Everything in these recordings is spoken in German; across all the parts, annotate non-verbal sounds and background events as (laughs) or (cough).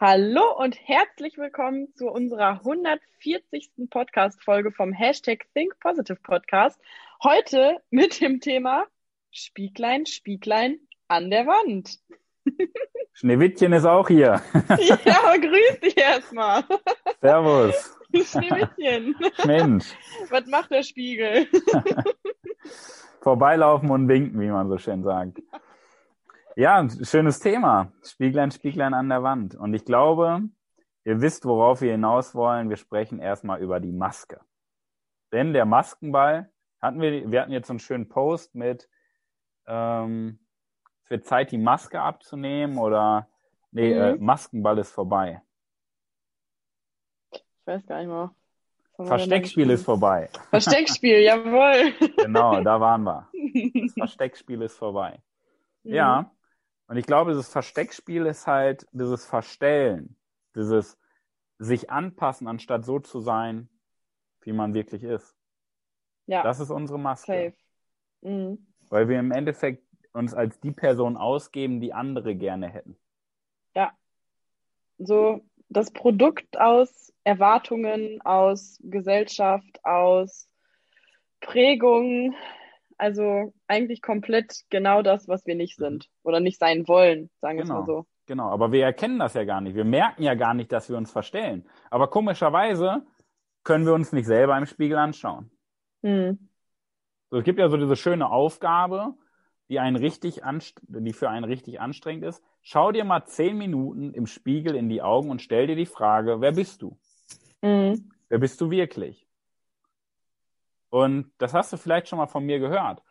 Hallo und herzlich willkommen zu unserer 140. Podcast-Folge vom Hashtag Think Positive Podcast. Heute mit dem Thema Spieglein, Spieglein an der Wand. (laughs) Schneewittchen ist auch hier. Ja, (laughs) grüß dich erstmal. Servus. Schneewittchen. Mensch. Was macht der Spiegel? (laughs) Vorbeilaufen und winken, wie man so schön sagt. Ja, schönes Thema. Spieglein, Spieglein an der Wand. Und ich glaube, ihr wisst, worauf wir hinaus wollen. Wir sprechen erstmal über die Maske. Denn der Maskenball, hatten wir, wir hatten jetzt so einen schönen Post mit, ähm, es wird Zeit, die Maske abzunehmen oder, nee, Mhm. äh, Maskenball ist vorbei. Ich weiß gar nicht mehr. Versteckspiel ist vorbei. Versteckspiel, jawohl. (laughs) Genau, da waren wir. Das (laughs) Versteckspiel ist vorbei. Mhm. Ja. Und ich glaube, dieses Versteckspiel ist halt dieses Verstellen, dieses sich anpassen, anstatt so zu sein, wie man wirklich ist. Ja, Das ist unsere Maske. safe. Mhm. Weil wir im Endeffekt uns als die Person ausgeben, die andere gerne hätten. so das Produkt aus Erwartungen, aus Gesellschaft, aus Prägung, also eigentlich komplett genau das, was wir nicht sind oder nicht sein wollen, sagen wir es Genau. mal so. Genau, aber wir erkennen das ja gar nicht. Wir merken ja gar nicht, dass wir uns verstellen. Aber komischerweise können wir uns nicht selber im Spiegel anschauen. Hm. So, es gibt ja so diese schöne Aufgabe, die einen richtig die für einen richtig anstrengend ist. Schau dir mal zehn Minuten im Spiegel in die Augen und stell dir die Frage, wer bist du? Hm. Wer bist du wirklich? Und das hast du vielleicht schon mal von mir gehört,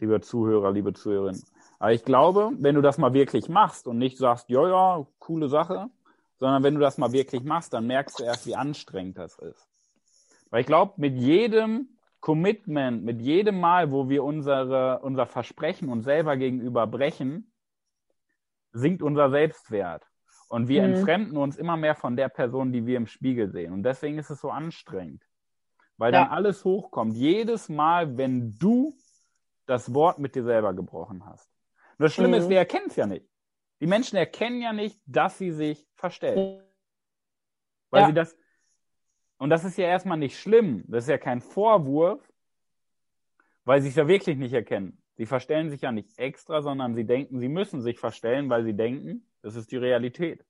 lieber Zuhörer, liebe Zuhörerin. Aber ich glaube, wenn du das mal wirklich machst und nicht sagst, ja, ja, coole Sache, sondern wenn du das mal wirklich machst, dann merkst du erst, wie anstrengend das ist. Weil ich glaube, mit jedem Commitment, mit jedem Mal, wo wir unsere, unser Versprechen uns selber gegenüber brechen, sinkt unser Selbstwert. Und wir Mhm. entfremden uns immer mehr von der Person, die wir im Spiegel sehen. Und deswegen ist es so anstrengend. Weil dann Ja. alles hochkommt. Jedes Mal, wenn du das Wort mit dir selber gebrochen hast. Und das Schlimme Mhm. ist, wir erkennen es ja nicht. Die Menschen erkennen ja nicht, dass sie sich verstellen. Weil Ja. sie das, und das ist ja erstmal nicht schlimm. Das ist ja kein Vorwurf, weil sie es ja wirklich nicht erkennen. Sie verstellen sich ja nicht extra, sondern sie denken, sie müssen sich verstellen, weil sie denken, das ist die Realität.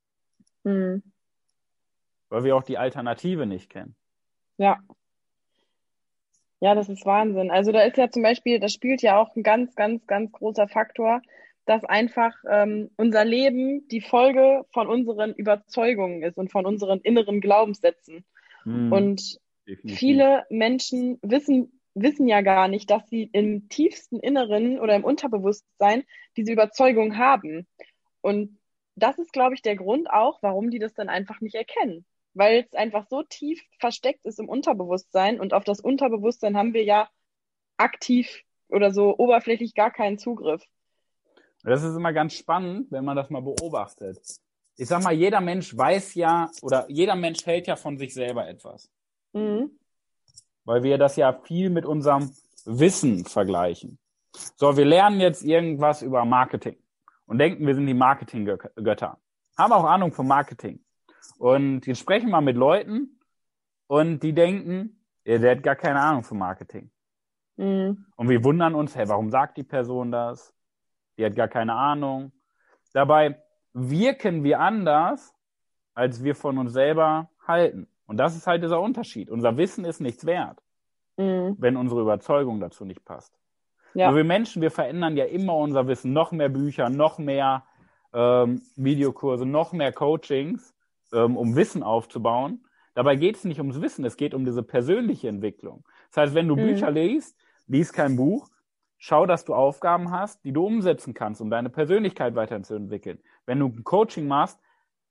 Hm. Weil wir auch die Alternative nicht kennen. Ja. Ja, das ist Wahnsinn. Also da ist ja zum Beispiel, das spielt ja auch ein ganz, ganz, ganz großer Faktor, dass einfach ähm, unser Leben die Folge von unseren Überzeugungen ist und von unseren inneren Glaubenssätzen. Hm, Und definitiv. viele Menschen wissen, wissen ja gar nicht, dass sie im tiefsten Inneren oder im Unterbewusstsein diese Überzeugung haben. Und das ist, glaube ich, der Grund auch, warum die das dann einfach nicht erkennen. Weil es einfach so tief versteckt ist im Unterbewusstsein und auf das Unterbewusstsein haben wir ja aktiv oder so oberflächlich gar keinen Zugriff. Das ist immer ganz spannend, wenn man das mal beobachtet. Ich sag mal, jeder Mensch weiß ja, oder jeder Mensch hält ja von sich selber etwas. Mhm. Weil wir das ja viel mit unserem Wissen vergleichen. So, wir lernen jetzt irgendwas über Marketing und denken, wir sind die Marketinggötter. Haben auch Ahnung vom Marketing. Und jetzt sprechen wir mit Leuten und die denken, ja, der hat gar keine Ahnung vom Marketing. Mhm. Und wir wundern uns, hey, warum sagt die Person das? Die hat gar keine Ahnung. Dabei wirken wir anders, als wir von uns selber halten. Und das ist halt dieser Unterschied. Unser Wissen ist nichts wert, Mhm. wenn unsere Überzeugung dazu nicht passt. Ja. Wir Menschen, wir verändern ja immer unser Wissen. Noch mehr Bücher, noch mehr ähm, Videokurse, noch mehr Coachings, ähm, um Wissen aufzubauen. Dabei geht es nicht ums Wissen, es geht um diese persönliche Entwicklung. Das heißt, wenn du Mhm. Bücher liest, lies kein Buch, schau, dass du Aufgaben hast, die du umsetzen kannst, um deine Persönlichkeit weiterzuentwickeln. Wenn du ein Coaching machst,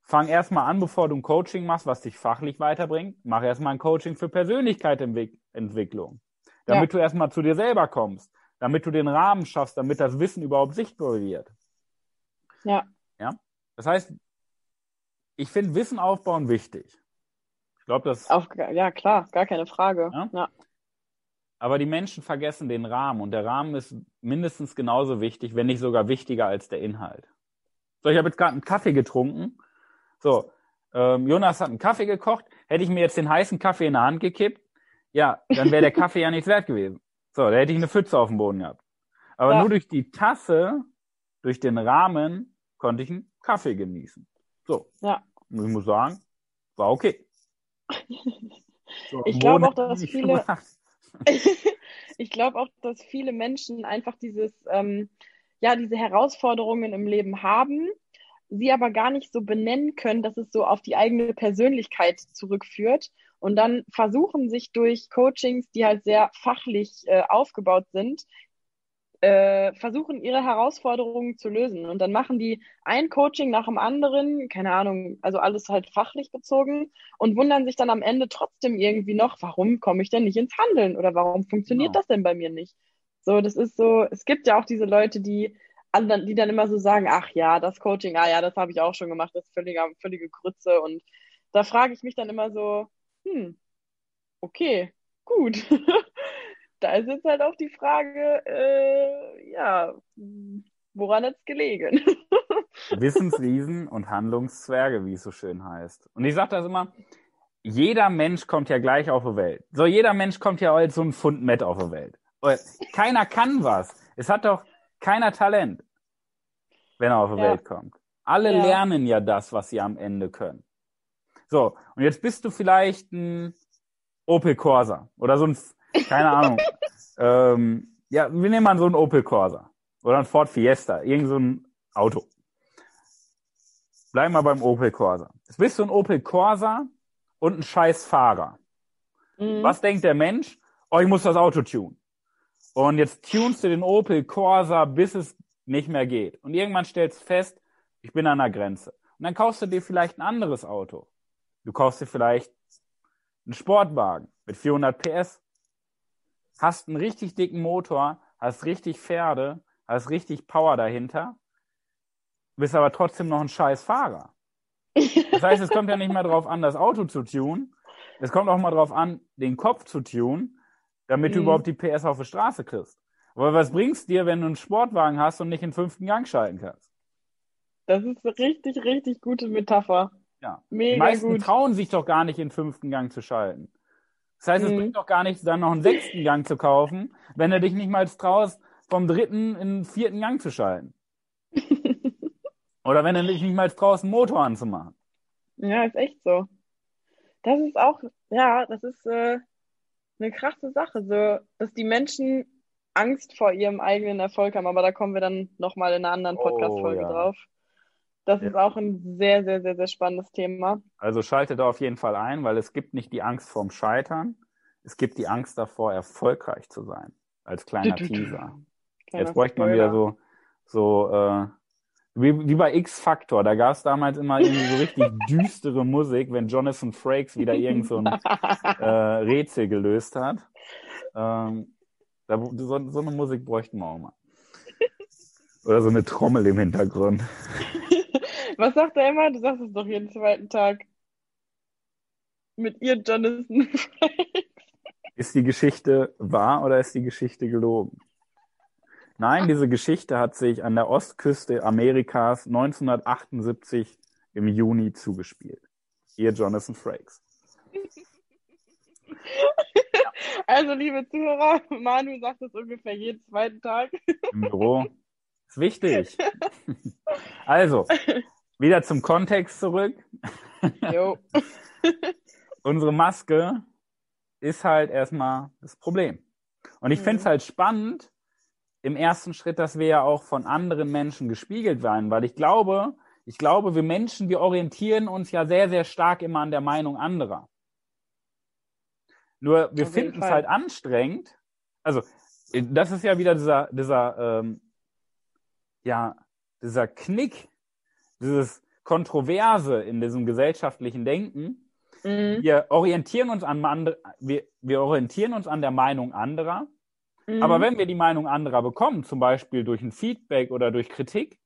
fang erstmal an, bevor du ein Coaching machst, was dich fachlich weiterbringt, mach erstmal ein Coaching für Persönlichkeitsentwicklung. Damit du erstmal zu dir selber kommst, damit du den Rahmen schaffst, damit das Wissen überhaupt sichtbar wird. Ja. Ja. Das heißt, ich finde Wissen aufbauen wichtig. Ich glaube, das Auf, ja, klar, gar keine Frage. Ja? Ja. Aber die Menschen vergessen den Rahmen und der Rahmen ist mindestens genauso wichtig, wenn nicht sogar wichtiger als der Inhalt. So, ich habe jetzt gerade einen Kaffee getrunken So, ähm, Jonas hat einen Kaffee gekocht. Hätte ich mir jetzt den heißen Kaffee in der Hand gekippt, ja, dann wäre der (laughs) Kaffee ja nichts wert gewesen. So, da hätte ich eine Pfütze auf dem Boden gehabt. Aber Ja. nur durch die Tasse, durch den Rahmen, konnte ich einen Kaffee genießen. So. Ja. Und ich muss sagen, war okay. So, (laughs) Ich glaube auch, dass viele- (laughs) (laughs) ich glaube auch, dass viele Menschen einfach dieses, ähm, ja, diese Herausforderungen im Leben haben, sie aber gar nicht so benennen können, dass es so auf die eigene Persönlichkeit zurückführt und dann versuchen sich durch Coachings, die halt sehr fachlich äh, aufgebaut sind, äh, versuchen ihre Herausforderungen zu lösen. Und dann machen die ein Coaching nach dem anderen, keine Ahnung, also alles halt fachlich bezogen und wundern sich dann am Ende trotzdem irgendwie noch, warum komme ich denn nicht ins Handeln oder warum funktioniert Genau. das denn bei mir nicht? So, das ist so, es gibt ja auch diese Leute, die die dann immer so sagen, ach ja, das Coaching, ah ja, das habe ich auch schon gemacht, das ist völlige, völlige Grütze. Und da frage ich mich dann immer so, hm, okay, gut. (laughs) Da ist jetzt halt auch die Frage, äh, ja, woran hat's gelegen? (laughs) Wissensriesen und Handlungszwerge, wie es so schön heißt. Und ich sage das immer, jeder Mensch kommt ja gleich auf die Welt. So, jeder Mensch kommt ja als so ein Pfund Met auf die Welt. Keiner kann was. Es hat doch keiner Talent, wenn er auf die Ja. Welt kommt. Alle Ja. lernen ja das, was sie am Ende können. So, und jetzt bist du vielleicht ein Opel Corsa oder so ein, keine Ahnung, ähm, ja, wir nehmen mal so ein Opel Corsa oder ein Ford Fiesta, irgend so ein Auto. Bleiben wir beim Opel Corsa. Jetzt bist du ein Opel Corsa und ein scheiß Fahrer. Mhm. Was denkt der Mensch? Oh, ich muss das Auto tunen. Und jetzt tunst du den Opel Corsa, bis es nicht mehr geht. Und irgendwann stellst du fest, ich bin an der Grenze. Und dann kaufst du dir vielleicht ein anderes Auto. Du kaufst dir vielleicht einen Sportwagen mit 400 PS. Hast einen richtig dicken Motor, hast richtig Pferde, hast richtig Power dahinter, bist aber trotzdem noch ein scheiß Fahrer. Das heißt, es kommt ja nicht mehr drauf an, das Auto zu tunen. Es kommt auch mal drauf an, den Kopf zu tunen, damit du Mhm. überhaupt die PS auf die Straße kriegst. Aber was bringt's dir, wenn du einen Sportwagen hast und nicht in fünften Gang schalten kannst? Das ist eine richtig, richtig gute Metapher. Ja. Die Mega meisten gut. trauen sich doch gar nicht in fünften Gang zu schalten. Das heißt, es Mhm. bringt doch gar nichts, dann noch einen sechsten Gang zu kaufen, wenn du dich nicht mal traust, vom dritten in den vierten Gang zu schalten. (laughs) Oder wenn du dich nicht mal traust, einen Motor anzumachen. Ja, ist echt so. Das ist auch, ja, das ist äh, eine krasse Sache, so, dass die Menschen Angst vor ihrem eigenen Erfolg haben, aber da kommen wir dann nochmal in einer anderen Oh, Podcast-Folge ja. drauf. Das Ja. ist auch ein sehr, sehr, sehr, sehr spannendes Thema. Also schalte da auf jeden Fall ein, weil es gibt nicht die Angst vorm Scheitern, es gibt die Angst davor, erfolgreich zu sein. Als kleiner Du, du, du. Teaser. Kleiner Jetzt bräuchte man wieder so, so äh, wie, wie bei X-Factor. Da gab es damals immer irgendwie so richtig (laughs) düstere Musik, wenn Jonathan Frakes wieder irgend so ein (laughs) äh, Rätsel gelöst hat. Ähm, da, so, so eine Musik bräuchten wir auch mal. (laughs) Oder so eine Trommel im Hintergrund. Was sagt er immer? Du sagst es doch jeden zweiten Tag. Mit ihr, Jonathan. Ist die Geschichte wahr oder ist die Geschichte gelogen? Nein, diese Geschichte hat sich an der Ostküste Amerikas 1978 im Juni zugespielt. Ihr Jonathan Frakes. Also, liebe Zuhörer, Manu sagt es ungefähr jeden zweiten Tag. im Büro. Ist wichtig. Also, wieder zum Kontext zurück. Jo. (laughs) Unsere Maske ist halt erstmal das Problem. Und ich Mhm. finde es halt spannend im ersten Schritt, dass wir ja auch von anderen Menschen gespiegelt werden, weil ich glaube, ich glaube, wir Menschen, wir orientieren uns ja sehr, sehr stark immer an der Meinung anderer. Nur wir finden es halt anstrengend. Also, das ist ja wieder dieser, dieser, ähm, ja, dieser Knick, dieses Kontroverse in diesem gesellschaftlichen Denken. Mhm. Wir orientieren uns an andre, wir, wir orientieren uns an der Meinung anderer. Mhm. Aber wenn wir die Meinung anderer bekommen, zum Beispiel durch ein Feedback oder durch Kritik,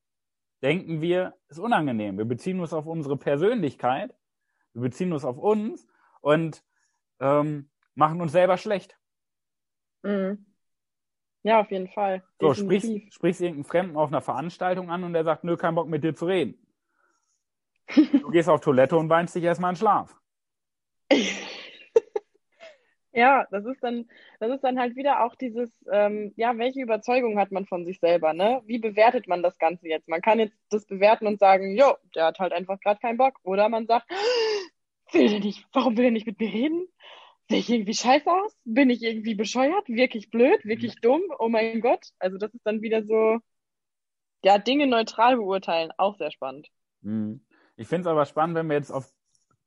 denken wir, ist unangenehm. Wir beziehen uns auf unsere Persönlichkeit, wir beziehen uns auf uns und ähm, machen uns selber schlecht. Mhm. Ja, auf jeden Fall. So, Definitiv. sprichst, sprichst irgendeinen Fremden auf einer Veranstaltung an und der sagt, nö, kein Bock mit dir zu reden. Du gehst auf Toilette und weinst dich erstmal in Schlaf. (laughs) Ja, das ist dann, das ist dann halt wieder auch dieses, ähm, ja, welche Überzeugung hat man von sich selber, ne? Wie bewertet man das Ganze jetzt? Man kann jetzt das bewerten und sagen, jo, der hat halt einfach gerade keinen Bock. Oder man sagt, (gasps) will der nicht, warum will er nicht mit mir reden? Sehe ich irgendwie scheiße aus? Bin ich irgendwie bescheuert? Wirklich blöd? Wirklich dumm? Oh mein Gott. Also das ist dann wieder so, ja, Dinge neutral beurteilen. Auch sehr spannend. Mhm. Ich finde es aber spannend, wenn wir jetzt auf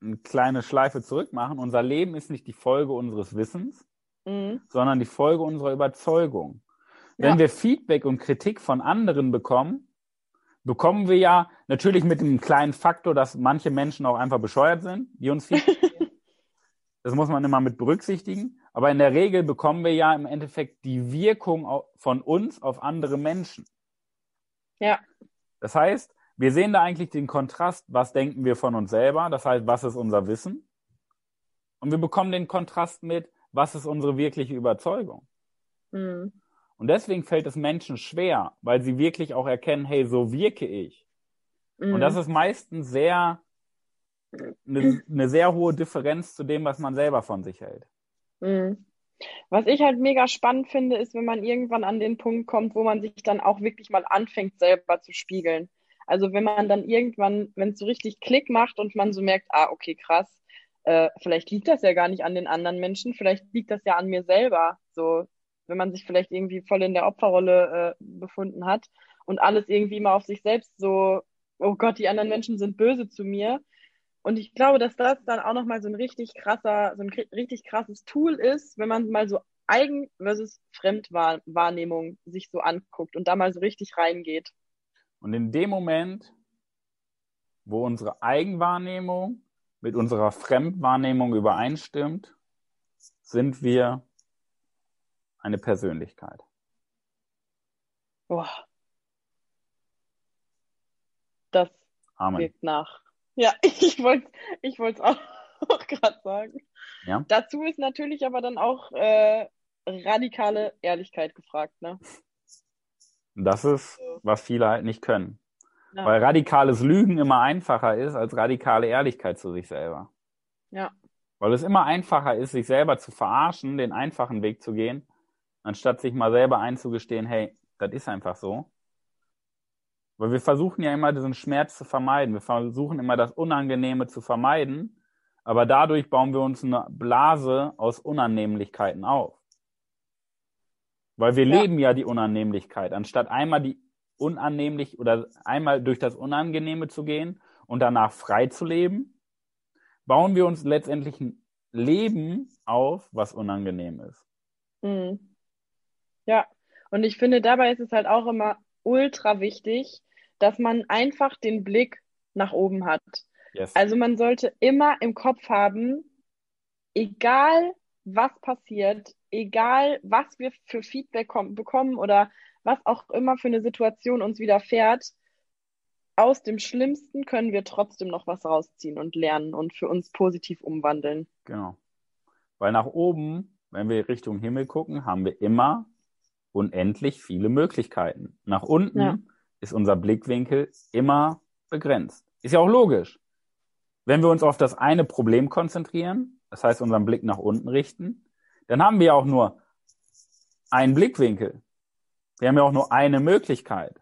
eine kleine Schleife zurück machen. Unser Leben ist nicht die Folge unseres Wissens, Mhm. sondern die Folge unserer Überzeugung. Wenn Ja. wir Feedback und Kritik von anderen bekommen, bekommen wir ja natürlich mit dem kleinen Faktor, dass manche Menschen auch einfach bescheuert sind, die uns Feedback. Das muss man immer mit berücksichtigen. Aber in der Regel bekommen wir ja im Endeffekt die Wirkung von uns auf andere Menschen. Ja. Das heißt, wir sehen da eigentlich den Kontrast, was denken wir von uns selber, das heißt, was ist unser Wissen? Und wir bekommen den Kontrast mit, was ist unsere wirkliche Überzeugung? Mhm. Und deswegen fällt es Menschen schwer, weil sie wirklich auch erkennen, hey, so wirke ich. Mhm. Und das ist meistens sehr, eine, eine sehr hohe Differenz zu dem, was man selber von sich hält. Mhm. Was ich halt mega spannend finde, ist, wenn man irgendwann an den Punkt kommt, wo man sich dann auch wirklich mal anfängt, selber zu spiegeln. Also wenn man dann irgendwann, wenn es so richtig Klick macht und man so merkt, ah, okay, krass, äh, vielleicht liegt das ja gar nicht an den anderen Menschen, vielleicht liegt das ja an mir selber. So, wenn man sich vielleicht irgendwie voll in der Opferrolle äh, befunden hat und alles irgendwie mal auf sich selbst so, oh Gott, die anderen Menschen sind böse zu mir. Und ich glaube, dass das dann auch nochmal so ein richtig krasser, so ein richtig krasses Tool ist, wenn man mal so Eigen- versus Fremdwahrnehmung sich so anguckt und da mal so richtig reingeht. Und in dem Moment, wo unsere Eigenwahrnehmung mit unserer Fremdwahrnehmung übereinstimmt, sind wir eine Persönlichkeit. Boah. Das Amen. wirkt nach. Ja, (laughs) ich wollte ich wollte es auch, (laughs) auch gerade sagen. Ja. Dazu ist natürlich aber dann auch äh, radikale Ehrlichkeit gefragt, ne? Das ist, was viele halt nicht können. Ja. Weil radikales Lügen immer einfacher ist als radikale Ehrlichkeit zu sich selber. Ja. Weil es immer einfacher ist, sich selber zu verarschen, den einfachen Weg zu gehen, anstatt sich mal selber einzugestehen, hey, das ist einfach so. Weil wir versuchen ja immer diesen Schmerz zu vermeiden. Wir versuchen immer das Unangenehme zu vermeiden, aber dadurch bauen wir uns eine Blase aus Unannehmlichkeiten auf. Weil wir Ja. leben ja die Unannehmlichkeit. Anstatt einmal die unannehmlich oder einmal durch das Unangenehme zu gehen und danach frei zu leben, bauen wir uns letztendlich ein Leben auf, was unangenehm ist. Mhm. Ja, und ich finde, dabei ist es halt auch immer ultra wichtig, dass man einfach den Blick nach oben hat. Yes. Also man sollte immer im Kopf haben, egal was passiert, egal was wir für Feedback kom- bekommen oder was auch immer für eine Situation uns widerfährt, aus dem Schlimmsten können wir trotzdem noch was rausziehen und lernen und für uns positiv umwandeln. Genau. Weil nach oben, wenn wir Richtung Himmel gucken, haben wir immer unendlich viele Möglichkeiten. Nach unten Ja. ist unser Blickwinkel immer begrenzt. Ist ja auch logisch. Wenn wir uns auf das eine Problem konzentrieren, das heißt unseren Blick nach unten richten, dann haben wir ja auch nur einen Blickwinkel. Wir haben ja auch nur eine Möglichkeit.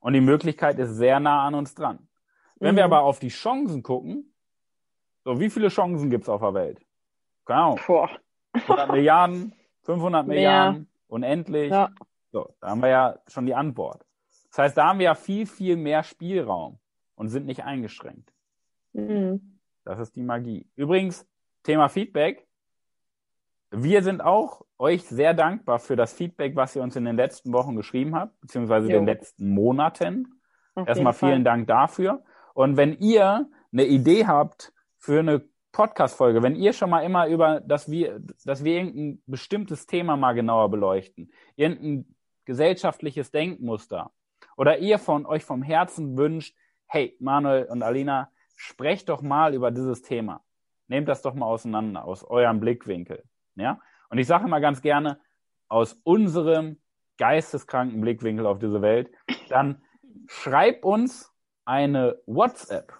Und die Möglichkeit ist sehr nah an uns dran. Wenn wir Mhm. aber auf die Chancen gucken, so wie viele Chancen gibt's auf der Welt? Boah. 100 Milliarden, 500 Mehr. Milliarden, unendlich. Ja. So, da haben wir ja schon die Antwort. Das heißt, da haben wir ja viel, viel mehr Spielraum und sind nicht eingeschränkt. Mhm. Das ist die Magie. Übrigens, Thema Feedback. Wir sind auch euch sehr dankbar für das Feedback, was ihr uns in den letzten Wochen geschrieben habt, beziehungsweise Jo. den letzten Monaten. Auf Erstmal vielen Dank dafür. Und wenn ihr eine Idee habt für eine Podcast-Folge, wenn ihr schon mal immer über, dass wir, dass wir irgendein bestimmtes Thema mal genauer beleuchten, irgendein gesellschaftliches Denkmuster, oder ihr von euch vom Herzen wünscht, hey, Manuel und Alina, sprecht doch mal über dieses Thema. Nehmt das doch mal auseinander, aus eurem Blickwinkel. Ja? Und ich sage immer ganz gerne, aus unserem geisteskranken Blickwinkel auf diese Welt, dann schreib uns eine WhatsApp.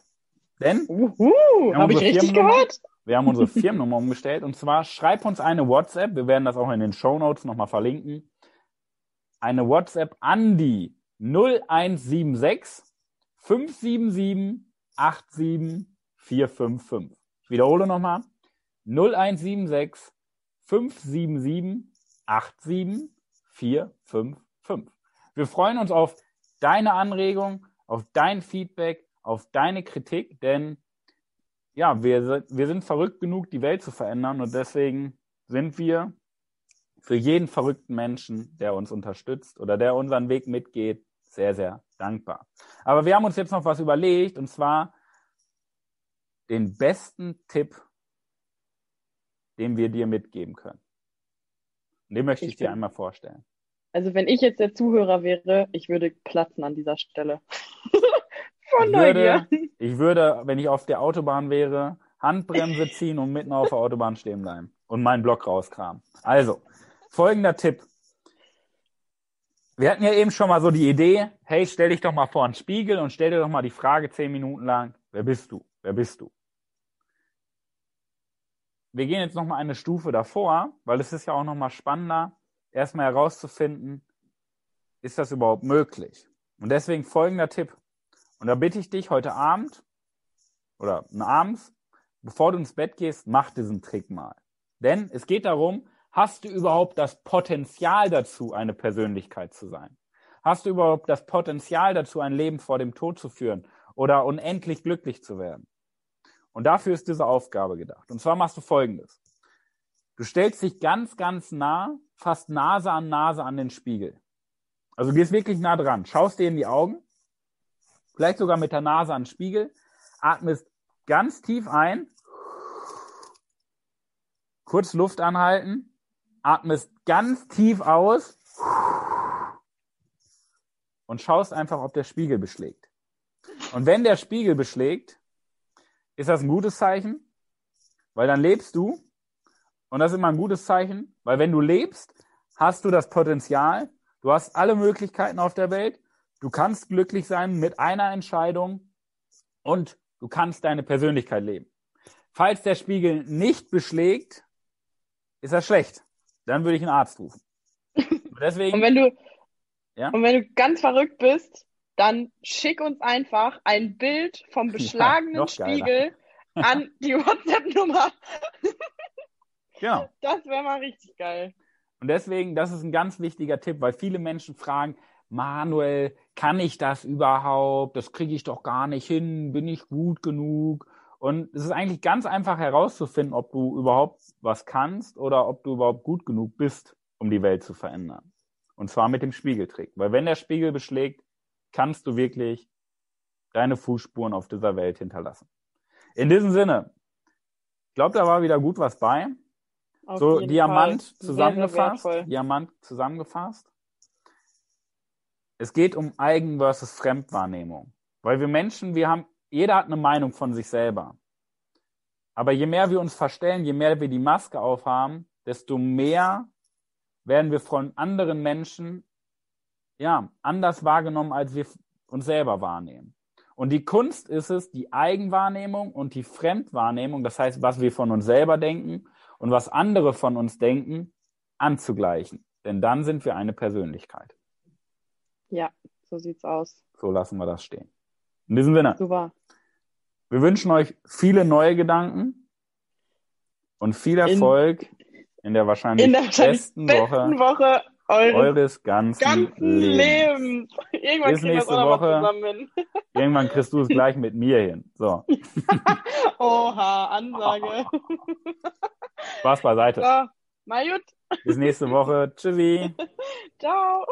Denn Uhu, habe ich richtig gehört? wir haben unsere Firmennummer umgestellt und zwar schreib uns eine WhatsApp, wir werden das auch in den Show Notes nochmal verlinken, eine WhatsApp an die 0176 577 87455. Ich wiederhole nochmal 0176 577 87455. Wir freuen uns auf deine Anregung, auf dein Feedback, auf deine Kritik, denn ja, wir, sind- wir sind verrückt genug, die Welt zu verändern und deswegen sind wir für jeden verrückten Menschen, der uns unterstützt oder der unseren Weg mitgeht, sehr, sehr dankbar. Aber wir haben uns jetzt noch was überlegt und zwar den besten Tipp, den wir dir mitgeben können. Und den möchte ich, Ich dir einmal vorstellen. Also wenn ich jetzt der Zuhörer wäre, ich würde platzen an dieser Stelle. Von Ich Neugier. würde, ich würde, wenn ich auf der Autobahn wäre, Handbremse ziehen und mitten auf der Autobahn stehen bleiben und meinen Block rauskramen. Also, folgender Tipp. Wir hatten ja eben schon mal so die Idee, hey, stell dich doch mal vor einen Spiegel und stell dir doch mal die Frage zehn Minuten lang, wer bist du? Wer bist du? Wir gehen jetzt noch mal eine Stufe davor, weil es ist ja auch noch mal spannender, erstmal herauszufinden, ist das überhaupt möglich? Und deswegen folgender Tipp. Und da bitte ich dich heute Abend oder abends, bevor du ins Bett gehst, mach diesen Trick mal. Denn es geht darum, hast du überhaupt das Potenzial dazu, eine Persönlichkeit zu sein? Hast du überhaupt das Potenzial dazu, ein Leben vor dem Tod zu führen oder unendlich glücklich zu werden? Und dafür ist diese Aufgabe gedacht. Und zwar machst du Folgendes. Du stellst dich ganz, ganz nah, fast Nase an Nase an den Spiegel. Also gehst wirklich nah dran, schaust dir in die Augen, vielleicht sogar mit der Nase an den Spiegel, atmest ganz tief ein, kurz Luft anhalten, atmest ganz tief aus. Und schaust einfach, ob der Spiegel beschlägt. Und wenn der Spiegel beschlägt, ist das ein gutes Zeichen, weil dann lebst du. Und das ist immer ein gutes Zeichen, weil wenn du lebst, hast du das Potenzial, du hast alle Möglichkeiten auf der Welt, du kannst glücklich sein mit einer Entscheidung und du kannst deine Persönlichkeit leben. Falls der Spiegel nicht beschlägt, ist das schlecht. Dann würde ich einen Arzt rufen. (laughs) Und deswegen, Und wenn du, Ja? und wenn du ganz verrückt bist, dann schick uns einfach ein Bild vom (laughs) beschlagenen geiler. Spiegel an die (laughs) WhatsApp-Nummer. genau. Das wäre mal richtig geil. Und deswegen, das ist ein ganz wichtiger Tipp, weil viele Menschen fragen, Manuel, kann ich das überhaupt? Das kriege ich doch gar nicht hin. Bin ich gut genug? Und es ist eigentlich ganz einfach herauszufinden, ob du überhaupt was kannst oder ob du überhaupt gut genug bist, um die Welt zu verändern. Und zwar mit dem Spiegeltrick. Weil wenn der Spiegel beschlägt, kannst du wirklich deine Fußspuren auf dieser Welt hinterlassen. In diesem Sinne, ich glaube, da war wieder gut was bei. Auf So, Diamant Fall. Zusammengefasst. Diamant zusammengefasst. Es geht um Eigen versus Fremdwahrnehmung. Weil wir Menschen, wir haben, jeder hat eine Meinung von sich selber. Aber je mehr wir uns verstellen, je mehr wir die Maske aufhaben, desto mehr werden wir von anderen Menschen, ja, anders wahrgenommen, als wir uns selber wahrnehmen. Und die Kunst ist es, die Eigenwahrnehmung und die Fremdwahrnehmung, das heißt, was wir von uns selber denken und was andere von uns denken, anzugleichen. Denn dann sind wir eine Persönlichkeit. Ja, so sieht's aus. So lassen wir das stehen. In diesem Sinne, Super. wir wünschen euch viele neue Gedanken und viel Erfolg in, der wahrscheinlich In der wahrscheinlich besten, besten Woche Woche eures eures ganzen, ganzen Lebens. Lebens. Irgendwann Bis nächste Woche. zusammen. (laughs) Irgendwann kriegst du es gleich mit mir hin. So, (laughs) Oha, Ansage. (laughs) Spaß beiseite. So, gut. Bis nächste Woche. Tschüssi. Ciao.